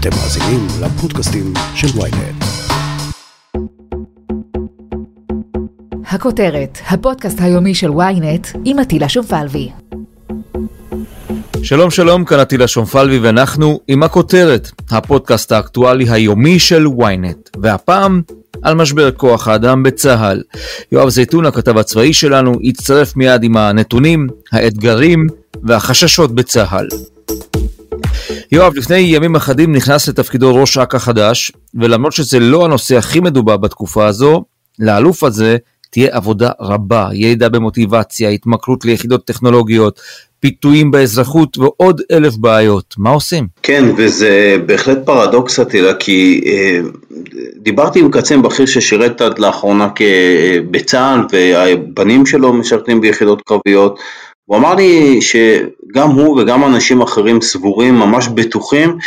אתם מאזינים לפודקאסטים של ויינט. הכותרת, הפודקאסט היומי של ויינט עם עטילה שומפלבי. שלום שלום, כאן עטילה שומפלבי ואנחנו עם הכותרת, הפודקאסט האקטואלי היומי של ויינט, והפעם על משבר כוח האדם בצה"ל. יואב זייתון, הכתב הצבאי שלנו, יצטרף מיד עם הנתונים, האתגרים והחששות בצה"ל. יואב, לפני ימים אחדים נכנס לתפקידו ראש אכ"א חדש, ולמרות שזה לא הנושא הכי מדובר בתקופה הזו, לאלוף הזה תהיה עבודה רבה, ידע במוטיבציה, התמכרות ליחידות טכנולוגיות, פיתויים באזרחות ועוד אלף בעיות. מה עושים? כן, וזה בהחלט פרדוקס עתירה, כי אה, דיברתי עם קצין בכיר ששירת עד לאחרונה בצה"ל, והבנים שלו משרתים ביחידות קרביות. הוא אמר לי שגם הוא וגם אנשים אחרים סבורים, ממש בטוחים,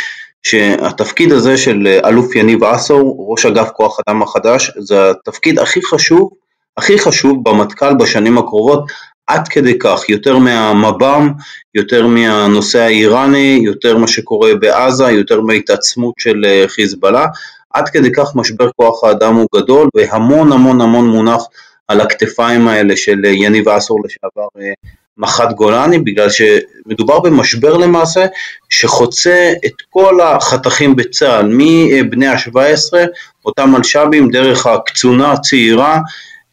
שהתפקיד הזה של אלוף יניב עשור, ראש אגף כוח אדם החדש, זה התפקיד הכי חשוב, הכי חשוב במטכ"ל בשנים הקרובות, עד כדי כך, יותר מהמב"ם, יותר מהנושא האיראני, יותר מה שקורה בעזה, יותר מההתעצמות של אה, חיזבאללה, עד כדי כך משבר כוח האדם הוא גדול והמון המון המון מונח על הכתפיים האלה של אה, יניב עשור לשעבר אה, מח"ט גולני, בגלל שמדובר במשבר למעשה שחוצה את כל החתכים בצה"ל, מבני ה-17, אותם מלש"בים, דרך הקצונה הצעירה,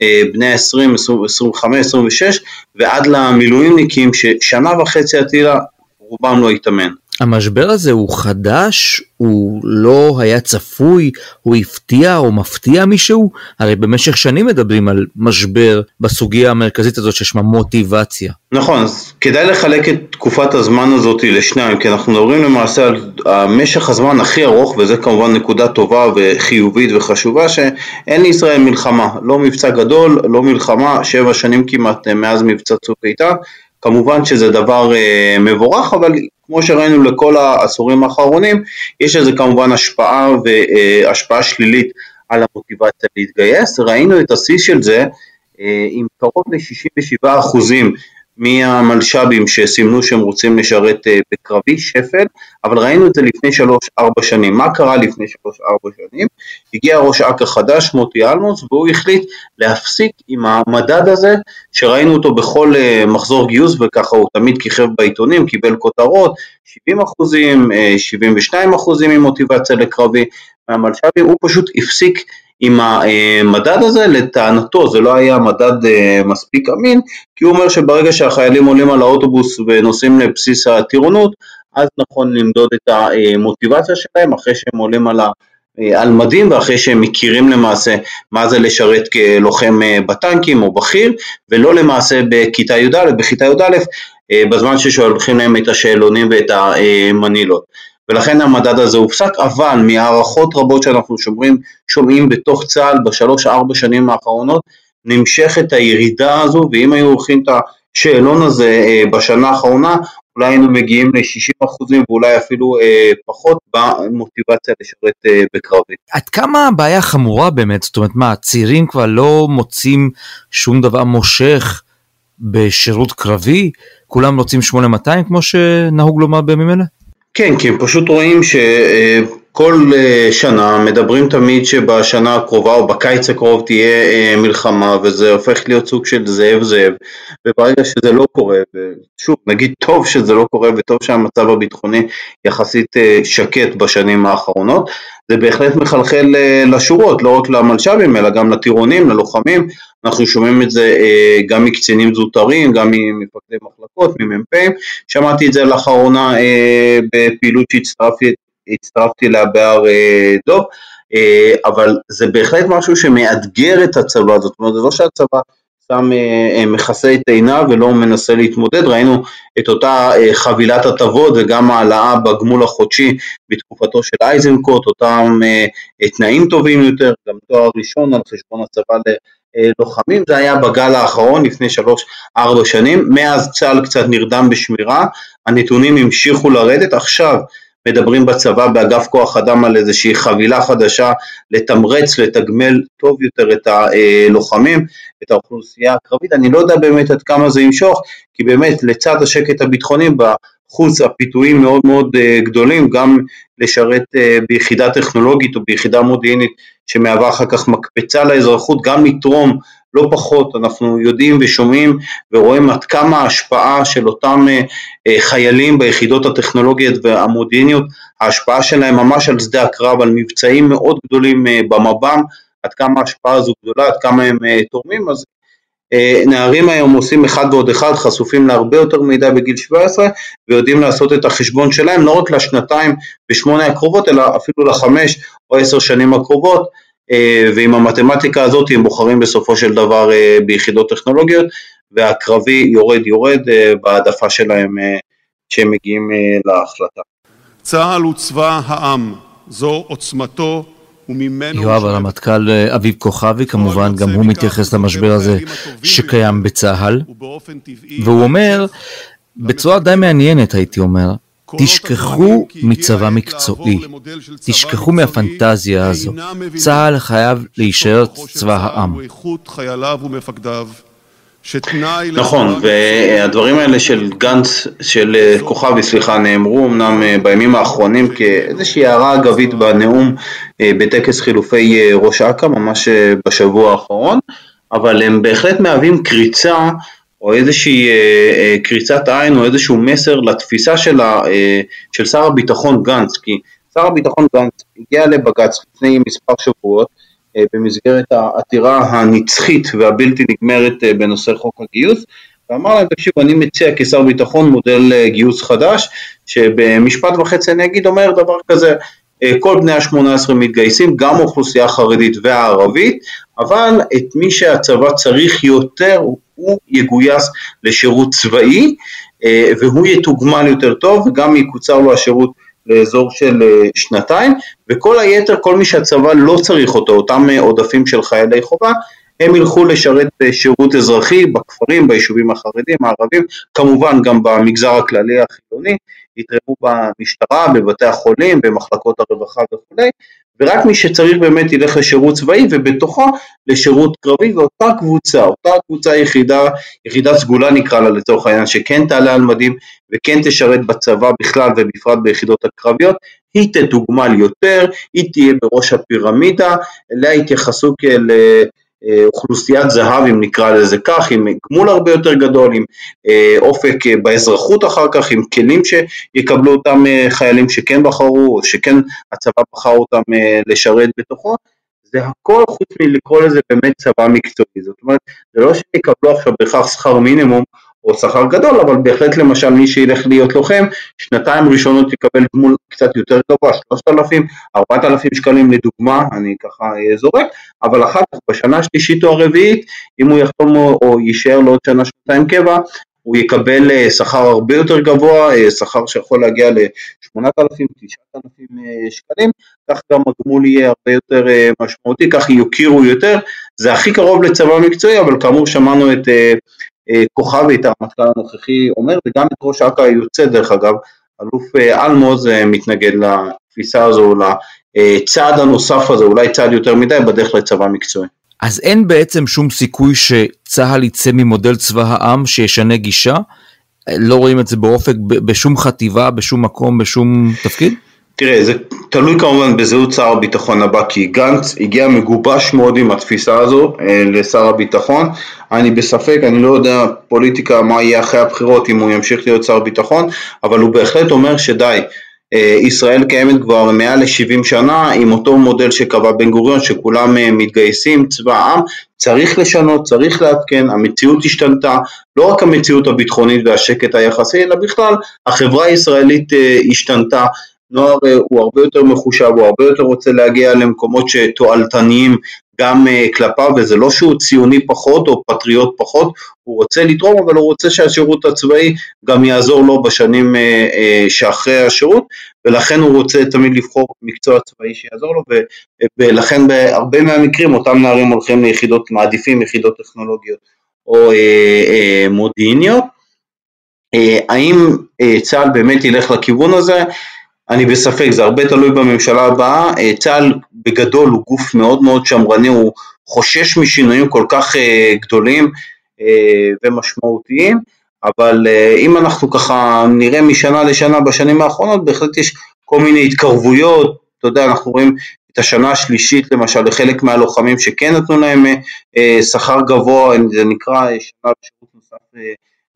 אה, בני ה-20, 25, 26, ועד למילואימניקים ששנה וחצי עתידה רובם לא התאמן. המשבר הזה הוא חדש, הוא לא היה צפוי, הוא הפתיע או מפתיע מישהו? הרי במשך שנים מדברים על משבר בסוגיה המרכזית הזאת ששמה מוטיבציה. נכון, אז כדאי לחלק את תקופת הזמן הזאת לשניים, כי אנחנו מדברים למעשה על משך הזמן הכי ארוך, וזה כמובן נקודה טובה וחיובית וחשובה, שאין לישראל מלחמה, לא מבצע גדול, לא מלחמה, שבע שנים כמעט מאז מבצע צוק איתן, כמובן שזה דבר אה, מבורך, אבל כמו שראינו לכל העשורים האחרונים, יש לזה כמובן השפעה והשפעה שלילית על המוטיבציה להתגייס. ראינו את השיא של זה אה, עם קרוב ל-67 אחוזים מהמלש"בים שסימנו שהם רוצים לשרת אה, בקרבי, שפל, אבל ראינו את זה לפני 3-4 שנים. מה קרה לפני 3-4 שנים? הגיע ראש אכ"א חדש, מוטי אלמוס, והוא החליט להפסיק עם המדד הזה, שראינו אותו בכל אה, מחזור גיוס, וככה הוא תמיד כיכב בעיתונים, קיבל כותרות, 70 אחוזים, 72 אחוזים עם מוטיבציה לקרבי מהמלש"בים, הוא פשוט הפסיק עם המדד הזה, לטענתו זה לא היה מדד אה, מספיק אמין, כי הוא אומר שברגע שהחיילים עולים על האוטובוס ונוסעים לבסיס הטירונות, אז נכון למדוד את המוטיבציה שלהם אחרי שהם עולים על ה... על מדים ואחרי שהם מכירים למעשה מה זה לשרת כלוחם אה, בטנקים או בכיר ולא למעשה בכיתה י"א, בכיתה י"א אה, בזמן ששולחים להם את השאלונים ואת המנילות. ולכן המדד הזה הופסק, אבל מהערכות רבות שאנחנו שומעים, שומעים בתוך צה"ל בשלוש-ארבע שנים האחרונות, נמשכת הירידה הזו, ואם היו הולכים את השאלון הזה אה, בשנה האחרונה, אולי היינו מגיעים ל-60% ואולי אפילו אה, פחות במוטיבציה לשרת אה, בקרבי. עד כמה הבעיה חמורה באמת? זאת אומרת, מה, הצעירים כבר לא מוצאים שום דבר מושך בשירות קרבי? כולם רוצים 8200 כמו שנהוג לומר בימים אלה? כן, כי הם פשוט רואים שכל אה, שנה מדברים תמיד שבשנה הקרובה או בקיץ הקרוב תהיה אה, מלחמה וזה הופך להיות סוג של זאב זאב. וברגע שזה לא קורה, ושוב נגיד טוב שזה לא קורה וטוב שהמצב הביטחוני יחסית אה, שקט בשנים האחרונות, זה בהחלט מחלחל לשורות, לא רק למלש"בים אלא גם לטירונים, ללוחמים, אנחנו שומעים את זה אה, גם מקצינים זוטרים, גם ממפקדי מחלקות, ממ"פים, שמעתי את זה לאחרונה אה, בפעילות שהצטרפתי אליה בהר אה, דוב, אבל זה בהחלט משהו שמאתגר את הצבא, זאת אומרת זה לא שהצבא שם מכסה את עיניו ולא מנסה להתמודד, ראינו את אותה חבילת הטבות וגם העלאה בגמול החודשי בתקופתו של אייזנקוט, אותם תנאים טובים יותר, גם תואר ראשון על חשבון הצבא אה, לוחמים, זה היה בגל האחרון לפני שלוש-ארבע שנים, מאז צה"ל קצת נרדם בשמירה, הנתונים המשיכו לרדת, עכשיו מדברים בצבא באגף כוח אדם על איזושהי חבילה חדשה לתמרץ, לתגמל טוב יותר את הלוחמים, את האוכלוסייה הקרבית, אני לא יודע באמת עד כמה זה ימשוך, כי באמת לצד השקט הביטחוני חוץ הפיתויים מאוד מאוד גדולים, גם לשרת ביחידה טכנולוגית או ביחידה מודיעינית שמהווה אחר כך מקפצה לאזרחות, גם לתרום לא פחות, אנחנו יודעים ושומעים ורואים עד כמה ההשפעה של אותם חיילים ביחידות הטכנולוגיות והמודיעיניות, ההשפעה שלהם ממש על שדה הקרב, על מבצעים מאוד גדולים במב"ם, עד כמה ההשפעה הזו גדולה, עד כמה הם תורמים, אז אה, נערים היום עושים אחד ועוד אחד, חשופים להרבה יותר מידע בגיל 17 ויודעים לעשות את החשבון שלהם לא רק לשנתיים ושמונה הקרובות אלא אפילו לחמש או עשר שנים הקרובות. אה, ועם המתמטיקה הזאת הם בוחרים בסופו של דבר אה, ביחידות טכנולוגיות והקרבי יורד יורד בהעדפה שלהם כשהם מגיעים להחלטה. צה"ל הוא צבא העם, זו עוצמתו יואב הרמטכ"ל אה, אביב כוכבי כמובן גם הוא מתייחס למשבר הזה שקיים בצה"ל. והוא אומר בצורה די מעניינת הייתי אומר תשכחו מצבא מקצועי, תשכחו מהפנטזיה הזו, צה"ל חייב להישאר צבא העם. נכון, והדברים האלה של גנץ, של אה, כוכבי, סליחה, נאמרו אמנם אה, בימים האחרונים כאיזושהי הערה אגבית בנאום אה, בטקס חילופי ראש אכ"א, ממש בשבוע האחרון, אבל הם בהחלט מהווים קריצה או איזושהי קריצת עין או איזשהו מסר לתפיסה של, ה, של שר הביטחון גנץ, כי שר הביטחון גנץ הגיע לבג"ץ לפני מספר שבועות אה, במסגרת העתירה הנצחית והבלתי נגמרת אה, בנושא חוק הגיוס ואמר להם תקשיבו אני מציע כשר ביטחון מודל אה, גיוס חדש שבמשפט וחצי אני אגיד אומר דבר כזה כל בני ה-18 מתגייסים, גם האוכלוסייה החרדית והערבית, אבל את מי שהצבא צריך יותר הוא יגויס לשירות צבאי והוא יתוגמל יותר טוב וגם יקוצר לו השירות לאזור של אה, שנתיים, וכל היתר, כל מי שהצבא לא צריך אותו, אותם אה, עודפים של חיילי חובה, הם ילכו לשרת שירות אזרחי בכפרים, ביישובים החרדים, הערבים, כמובן גם במגזר הכללי החילוני, יתרמו במשטרה, בבתי החולים, במחלקות הרווחה וכולי, ורק מי שצריך באמת ילך לשירות צבאי ובתוכו לשירות קרבי ואותה קבוצה, אותה קבוצה יחידה, יחידה סגולה נקרא לה לצורך העניין, שכן תעלה על מדים וכן תשרת בצבא בכלל ובפרט ביחידות הקרביות, היא תתוגמל יותר, היא תהיה בראש הפירמידה, אליה יתייחסו כאל אה, אוכלוסיית זהב אם נקרא לזה כך, עם גמול הרבה יותר גדול, עם אה, אופק אה, באזרחות אחר כך, עם כלים שיקבלו אותם חיילים שכן בחרו, או שכן הצבא בחר אותם לשרת בתוכו, זה הכל חוץ מלקרוא לזה באמת צבא מקצועי, זאת אומרת, זה לא שיקבלו עכשיו בהכרח שכר מינימום או שכר גדול, אבל בהחלט למשל מי שילך להיות לוחם, שנתיים ראשונות יקבל גמול קצת יותר גבוה, 3,000, 4,000 שקלים לדוגמה, אני ככה זורק, אבל אחר כך בשנה השלישית או הרביעית, אם הוא יחתום או יישאר לעוד שנה שנתיים קבע, הוא יקבל אה, שכר הרבה יותר גבוה, אה, שכר שיכול להגיע ל-8,000, 9,000 אה, שקלים, כך גם הגמול יהיה הרבה יותר משמעותי, כך יוקירו יותר, זה הכי קרוב לצבא מקצועי, אבל כאמור שמענו את אה, כוכבי את הרמטכ"ל הנוכחי אומר, וגם את ראש אכ"א היוצא דרך אגב, אלוף אה, אלמוז אה, מתנגד לתפיסה הזו, לצעד הנוסף הזה, אולי צעד יותר מדי, בדרך לצבא מקצועי. אז אין בעצם שום סיכוי שצה"ל יצא ממודל צבא העם שישנה גישה? לא רואים את זה באופק בשום חטיבה, בשום מקום, בשום תפקיד? תראה, זה תלוי כמובן בזהות שר הביטחון הבא, כי גנץ הגיע מגובש מאוד עם התפיסה הזו אה, לשר הביטחון. אני בספק, אני לא יודע פוליטיקה מה יהיה אחרי הבחירות אם הוא ימשיך להיות שר ביטחון, אבל הוא בהחלט אומר שדי. אה, ישראל קיימת כבר מעל ל-70 שנה עם אותו מודל שקבע בן גוריון שכולם אה, מתגייסים, צבא העם, צריך לשנות, צריך לעדכן, המציאות השתנתה, לא רק המציאות הביטחונית והשקט היחסי, אלא בכלל החברה הישראלית השתנתה, נוער אה, הוא הרבה יותר מחושב, הוא הרבה יותר רוצה להגיע למקומות שתועלתניים גם אה, כלפיו, וזה לא שהוא ציוני פחות או פטריוט פחות, הוא רוצה לתרום, אבל הוא רוצה שהשירות הצבאי גם יעזור לו בשנים אה, שאחרי השירות, ולכן הוא רוצה תמיד לבחור מקצוע צבאי שיעזור לו, ולכן בהרבה מהמקרים אותם נערים הולכים ליחידות, מעדיפים יחידות טכנולוגיות או מודיעיניות. האם צה"ל באמת ילך לכיוון הזה? אני בספק, זה הרבה תלוי בממשלה הבאה, אה, צה"ל בגדול הוא גוף מאוד מאוד שמרני, הוא חושש משינויים כל כך אה, גדולים אה, ומשמעותיים, אבל אם אנחנו ככה נראה משנה לשנה בשנים האחרונות, בהחלט יש כל מיני התקרבויות, אתה יודע, אנחנו רואים את השנה השלישית למשל לחלק מהלוחמים שכן נתנו להם שכר גבוה, זה נקרא שנה בשירות נוסף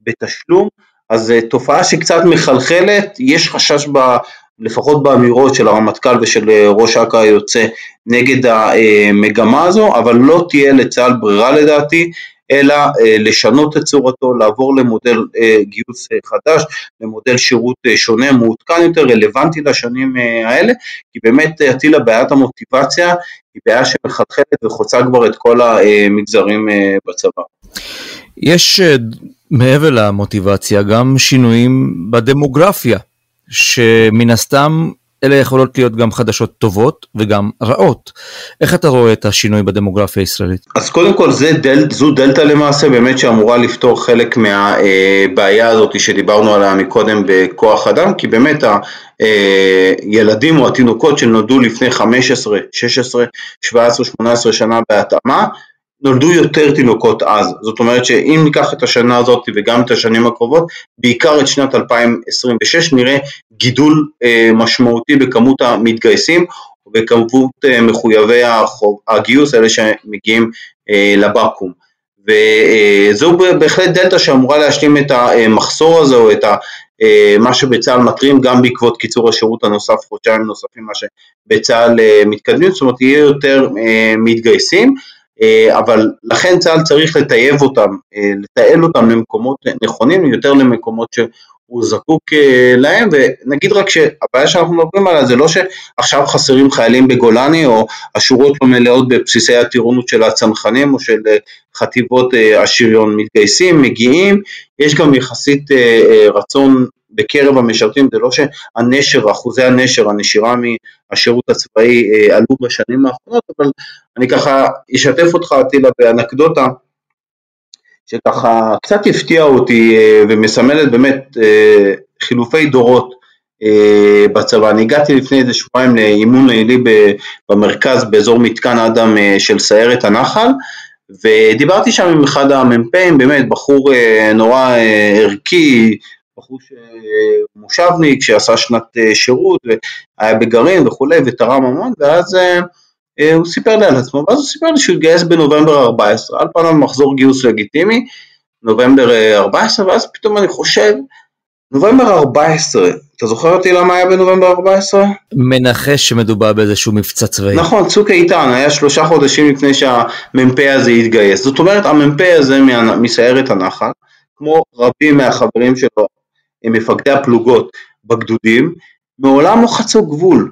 בתשלום, אז תופעה שקצת מחלחלת, יש חשש ב... לפחות באמירות של הרמטכ"ל ושל אה, ראש אכ"א היוצא נגד המגמה הזו, אבל לא תהיה לצה"ל ברירה לדעתי, אלא אה, לשנות את צורתו, לעבור למודל אה, גיוס חדש, למודל שירות שונה, מעודכן יותר, רלוונטי לשנים האלה, כי באמת עטילה בעיית המוטיבציה היא בעיה שמחלחלת וחוצה כבר את כל המגזרים בצבא. יש מעבר למוטיבציה גם שינויים בדמוגרפיה. שמן הסתם אלה יכולות להיות גם חדשות טובות וגם רעות. איך אתה רואה את השינוי בדמוגרפיה הישראלית? אז קודם כל זה דל, זו דלתא למעשה באמת שאמורה לפתור חלק מהבעיה הזאת שדיברנו עליה מקודם בכוח אדם, כי באמת הילדים או התינוקות שנולדו לפני 15, 16, 17, 18 שנה בהתאמה, נולדו יותר תינוקות אז, זאת אומרת שאם ניקח את השנה הזאת וגם את השנים הקרובות, בעיקר את שנת 2026 נראה גידול אה, משמעותי בכמות המתגייסים ובכמות אה, מחויבי החוב, הגיוס, האלה שמגיעים אה, לבקו"ם. וזו בהחלט דלתא שאמורה להשלים את המחסור הזה או את ה, מה שבצה"ל מתרים גם בעקבות קיצור השירות הנוסף, חודשיים נוספים מה שבצה"ל מתקדמים, זאת אומרת יהיה יותר מתגייסים. אה, אבל לכן צה"ל צריך לטייב אותם, אה, לתעל אותם למקומות נכונים, יותר למקומות שהוא זקוק אה, להם, ונגיד רק שהבעיה שאנחנו מדברים עליה זה לא שעכשיו חסרים חיילים בגולני, או השורות לא מלאות בבסיסי הטירונות של הצנחנים או של חטיבות השריון מתגייסים, מגיעים, יש גם יחסית רצון בקרב המשרתים, זה לא שהנשר, אחוזי הנשר, הנשירה מהשירות הצבאי אה, עלו בשנים האחרונות, אבל אני ככה אשתף אותך עטילה באנקדוטה שככה קצת הפתיעה אותי אה, ומסמלת באמת אה, חילופי דורות בצבא. אני הגעתי לפני איזה שבועיים לאימון לילי במרכז באזור מתקן אדם של סיירת הנחל ודיברתי שם עם אחד המ"פים, באמת בחור נורא ערכי, בחור מושבניק שעשה שנת אה, שירות והיה בגרעין וכולי ותרם המון ואז אה, אה, הוא סיפר לי על עצמו ואז הוא סיפר לי שהוא התגייס בנובמבר 14 על פניו מחזור גיוס לגיטימי נובמבר 14 ואז פתאום אני חושב נובמבר 14 אתה זוכר אותי למה היה בנובמבר 14? מנחש שמדובר באיזשהו מבצע צבאי. נכון, צוק איתן היה שלושה חודשים לפני שהמ"פ הזה התגייס. זאת אומרת המ"פ הזה מסיירת הנחל, כמו רבים מהחברים שלו מפקדי הפלוגות בגדודים, מעולם לא חצו גבול.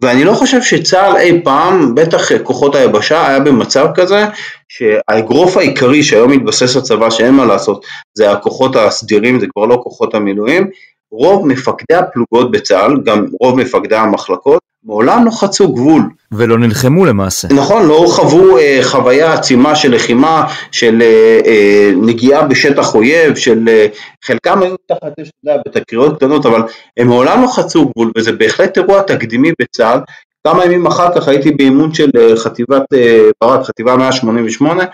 ואני לא חושב שצה"ל אי פעם, בטח כוחות היבשה, היה במצב כזה שהאגרוף העיקרי שהיום מתבסס הצבא שאין מה לעשות, זה הכוחות הסדירים, זה כבר לא כוחות המילואים, רוב מפקדי הפלוגות בצה"ל, גם רוב מפקדי המחלקות, מעולם לא חצו גבול. ולא נלחמו למעשה. נכון, לא חוו אה, חוויה עצימה של לחימה, של אה, אה, נגיעה בשטח אויב, של אה, חלקם היו תחת אש, אתה יודע, בתקריות קטנות, אבל הם מעולם לא חצו גבול, וזה בהחלט אירוע תקדימי בצה"ל. כמה ימים אחר כך הייתי באימון של אה, חטיבת אה, ברק, חטיבה 188,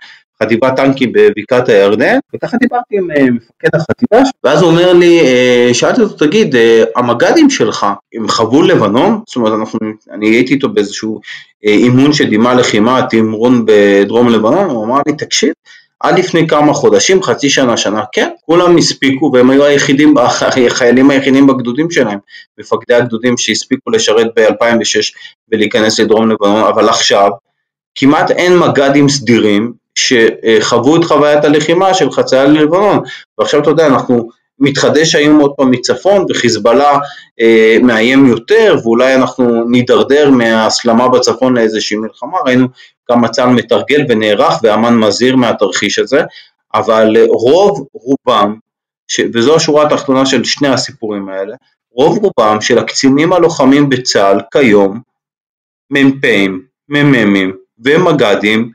חטיבת טנקים בבקעת הירדן, וככה דיברתי עם אה, מפקד החטיבה, ואז הוא אומר לי, אה, שאלתי אותו, תגיד, אה, המג"דים שלך, הם חוו לבנון? זאת אומרת, אנחנו, אני הייתי איתו באיזשהו אימון של דימה לחימה, תמרון בדרום לבנון, הוא אמר לי, תקשיב, עד לפני כמה חודשים, חצי שנה, שנה, כן, כולם הספיקו והם היו היחידים, החיילים היחידים בגדודים שלהם, מפקדי הגדודים שהספיקו לשרת ב-2006 ולהיכנס לדרום לבנון, אבל עכשיו כמעט אין מג"דים סדירים שחוו את חוויית הלחימה של חצייה ללבנון, ועכשיו אתה יודע, אנחנו מתחדש היום עוד פעם מצפון וחיזבאללה אה, מאיים יותר ואולי אנחנו נידרדר מההסלמה בצפון לאיזושהי מלחמה, ראינו כמה צה"ל מתרגל ונערך ואמ"ן מזהיר מהתרחיש הזה, אבל רוב רובם, ש... וזו השורה התחתונה של שני הסיפורים האלה, רוב רובם של הקצינים הלוחמים בצה"ל כיום, מ"פים, מ"מים ומג"דים,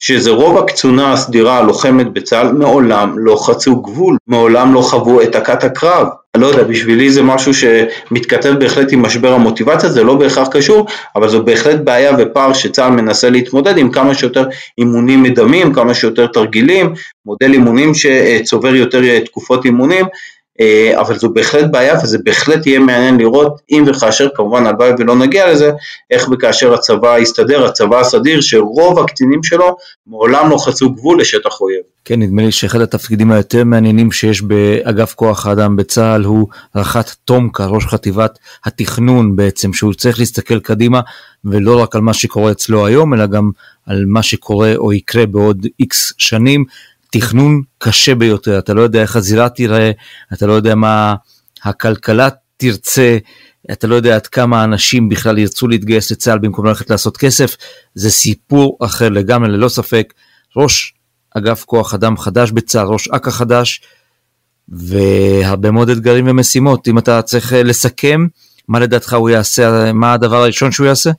שזה רוב הקצונה הסדירה הלוחמת בצה"ל מעולם לא חצו גבול, מעולם לא חוו את הכת הקרב. לא יודע, בשבילי זה משהו שמתכתב בהחלט עם משבר המוטיבציה, זה לא בהכרח קשור, אבל זו בהחלט בעיה ופער שצה"ל מנסה להתמודד עם כמה שיותר אימונים מדמים, כמה שיותר תרגילים, מודל אימונים שצובר יותר תקופות אימונים, אה, אבל זו בהחלט בעיה וזה בהחלט יהיה מעניין לראות אם וכאשר כמובן הלוואי ולא נגיע לזה, איך וכאשר הצבא יסתדר, הצבא הסדיר שרוב הקצינים שלו מעולם לא חצו גבול לשטח אויב. כן, נדמה לי שאחד התפקידים היותר מעניינים שיש באגף כוח האדם בצה"ל הוא רח"ט תומקה, ראש חטיבת התכנון בעצם, שהוא צריך להסתכל קדימה ולא רק על מה שקורה אצלו היום, אלא גם על מה שקורה או יקרה בעוד איקס שנים. תכנון קשה ביותר, אתה לא יודע איך הזירה תיראה, אתה לא יודע מה הכלכלה תרצה, אתה לא יודע עד כמה אנשים בכלל ירצו להתגייס לצה"ל במקום ללכת לעשות כסף, זה סיפור אחר לגמרי, ללא ספק. ראש אגף כוח אדם חדש בצה"ל, ראש אכ"א חדש, והרבה מאוד אתגרים ומשימות. אם אתה צריך לסכם, מה לדעתך הוא יעשה, מה הדבר הראשון שהוא יעשה?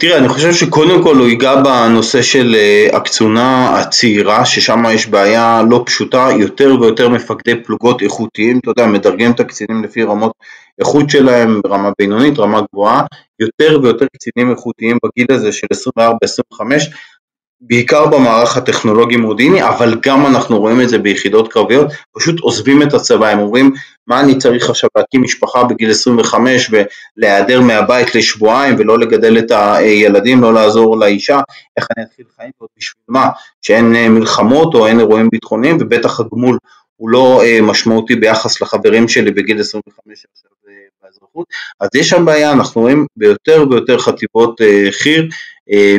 תראה, אני חושב שקודם כל הוא ייגע בנושא של אה, הקצונה הצעירה, ששם יש בעיה לא פשוטה, יותר ויותר מפקדי פלוגות איכותיים, אתה יודע, מדרגים את הקצינים לפי רמות איכות שלהם, רמה בינונית, רמה גבוהה, יותר ויותר קצינים איכותיים בגיל הזה של 24-25, בעיקר במערך הטכנולוגי מודיעיני, אבל גם אנחנו רואים את זה ביחידות קרביות, פשוט עוזבים את הצבא, הם אומרים מה אני צריך עכשיו להקים משפחה בגיל 25 ולהיעדר מהבית לשבועיים ולא לגדל את הילדים, לא לעזור לאישה, איך אני אתחיל חיים ועוד בשביל מה, שאין אה, מלחמות או אין אירועים ביטחוניים ובטח הגמול הוא לא אה, משמעותי ביחס לחברים שלי בגיל 25 עכשיו אה, באזרחות, אז יש שם בעיה, אנחנו רואים ביותר ויותר חטיבות חי"ר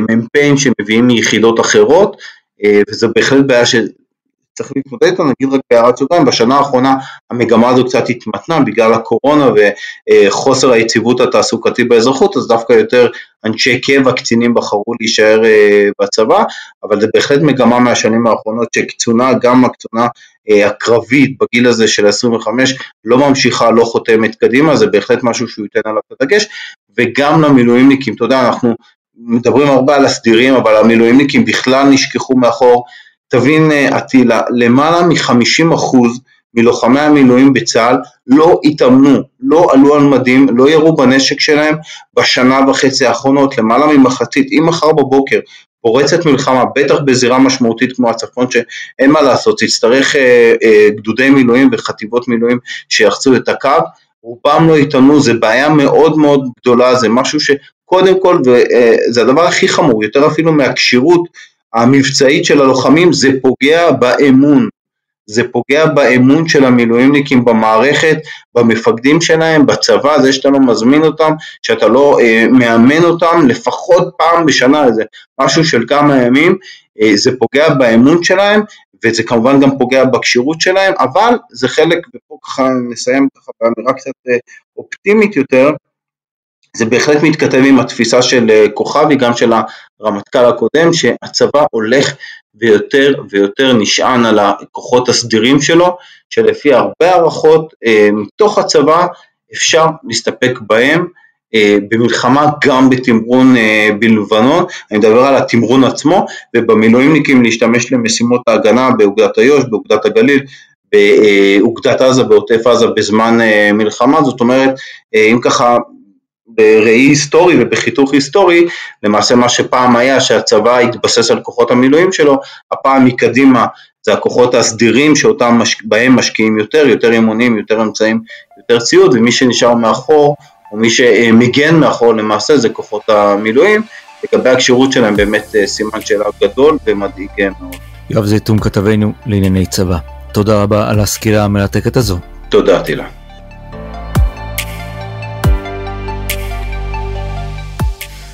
מ"פים שמביאים מיחידות אחרות, אה, וזו בהחלט בעיה שצריך להתמודד איתה, נגיד רק בהערת סוגריים, בשנה האחרונה המגמה הזו קצת התמתנה בגלל הקורונה וחוסר היציבות התעסוקתי באזרחות, אז דווקא יותר אנשי קבע, קצינים בחרו להישאר אה, בצבא, אבל זה בהחלט מגמה מהשנים האחרונות שקצונה, גם הקצונה הקרבית בגיל הזה של 25 לא ממשיכה, לא חותמת קדימה, זה בהחלט משהו שהוא ייתן עליו את הדגש, וגם למילואימניקים, אתה יודע, אנחנו מדברים הרבה על הסדירים, אבל המילואימניקים בכלל נשכחו מאחור. תבין עטילה, אה, למעלה מ-50% מלוחמי המילואים בצה"ל לא התאמנו, לא עלו על מדים, לא ירו בנשק שלהם בשנה וחצי האחרונות, למעלה ממחצית, אם מחר בבוקר פורצת מלחמה, בטח בזירה משמעותית כמו הצפון שאין מה לעשות, תצטרך אה, אה, גדודי מילואים וחטיבות מילואים שיחצו את הקו, רובם לא התאמנו, זה בעיה מאוד מאוד גדולה, זה משהו ש... קודם כל, וזה הדבר הכי חמור, יותר אפילו מהכשירות המבצעית של הלוחמים, זה פוגע באמון. זה פוגע באמון של המילואימניקים במערכת, במפקדים שלהם, בצבא, זה שאתה לא מזמין אותם, שאתה לא אה, מאמן אותם לפחות פעם בשנה, זה משהו של כמה ימים, אה, זה פוגע באמון שלהם, וזה כמובן גם פוגע בכשירות שלהם, אבל זה חלק, ופה ככה נסיים ככה באמירה קצת אה, אופטימית יותר, זה בהחלט מתכתב עם התפיסה של אה, כוכבי, גם של הרמטכ"ל הקודם, שהצבא הולך ויותר ויותר נשען על הכוחות הסדירים שלו, שלפי הרבה הערכות אה, מתוך הצבא אפשר להסתפק בהם אה, במלחמה גם בתמרון בלבנון, אני מדבר על התמרון עצמו, ובמילואימניקים להשתמש למשימות ההגנה באוגדת איו"ש, באוגדת הגליל, באוגדת עזה, בעוטף עזה בזמן מלחמה, זאת אומרת, אם ככה בראי היסטורי ובחיתוך היסטורי, למעשה מה שפעם היה שהצבא התבסס על כוחות המילואים שלו, הפעם מקדימה זה הכוחות הסדירים שאותם מש... בהם משקיעים יותר, יותר אימונים, יותר אמצעים, יותר ציוד, ומי שנשאר מאחור, או מי שמגן מאחור למעשה זה כוחות המילואים, לגבי הכשירות שלהם באמת אה, סימן שאלה גדול ומדאיג מאוד. יואב זיתום כתבנו לענייני צבא, תודה רבה על הסקירה המרתקת הזו. תודה תהילה.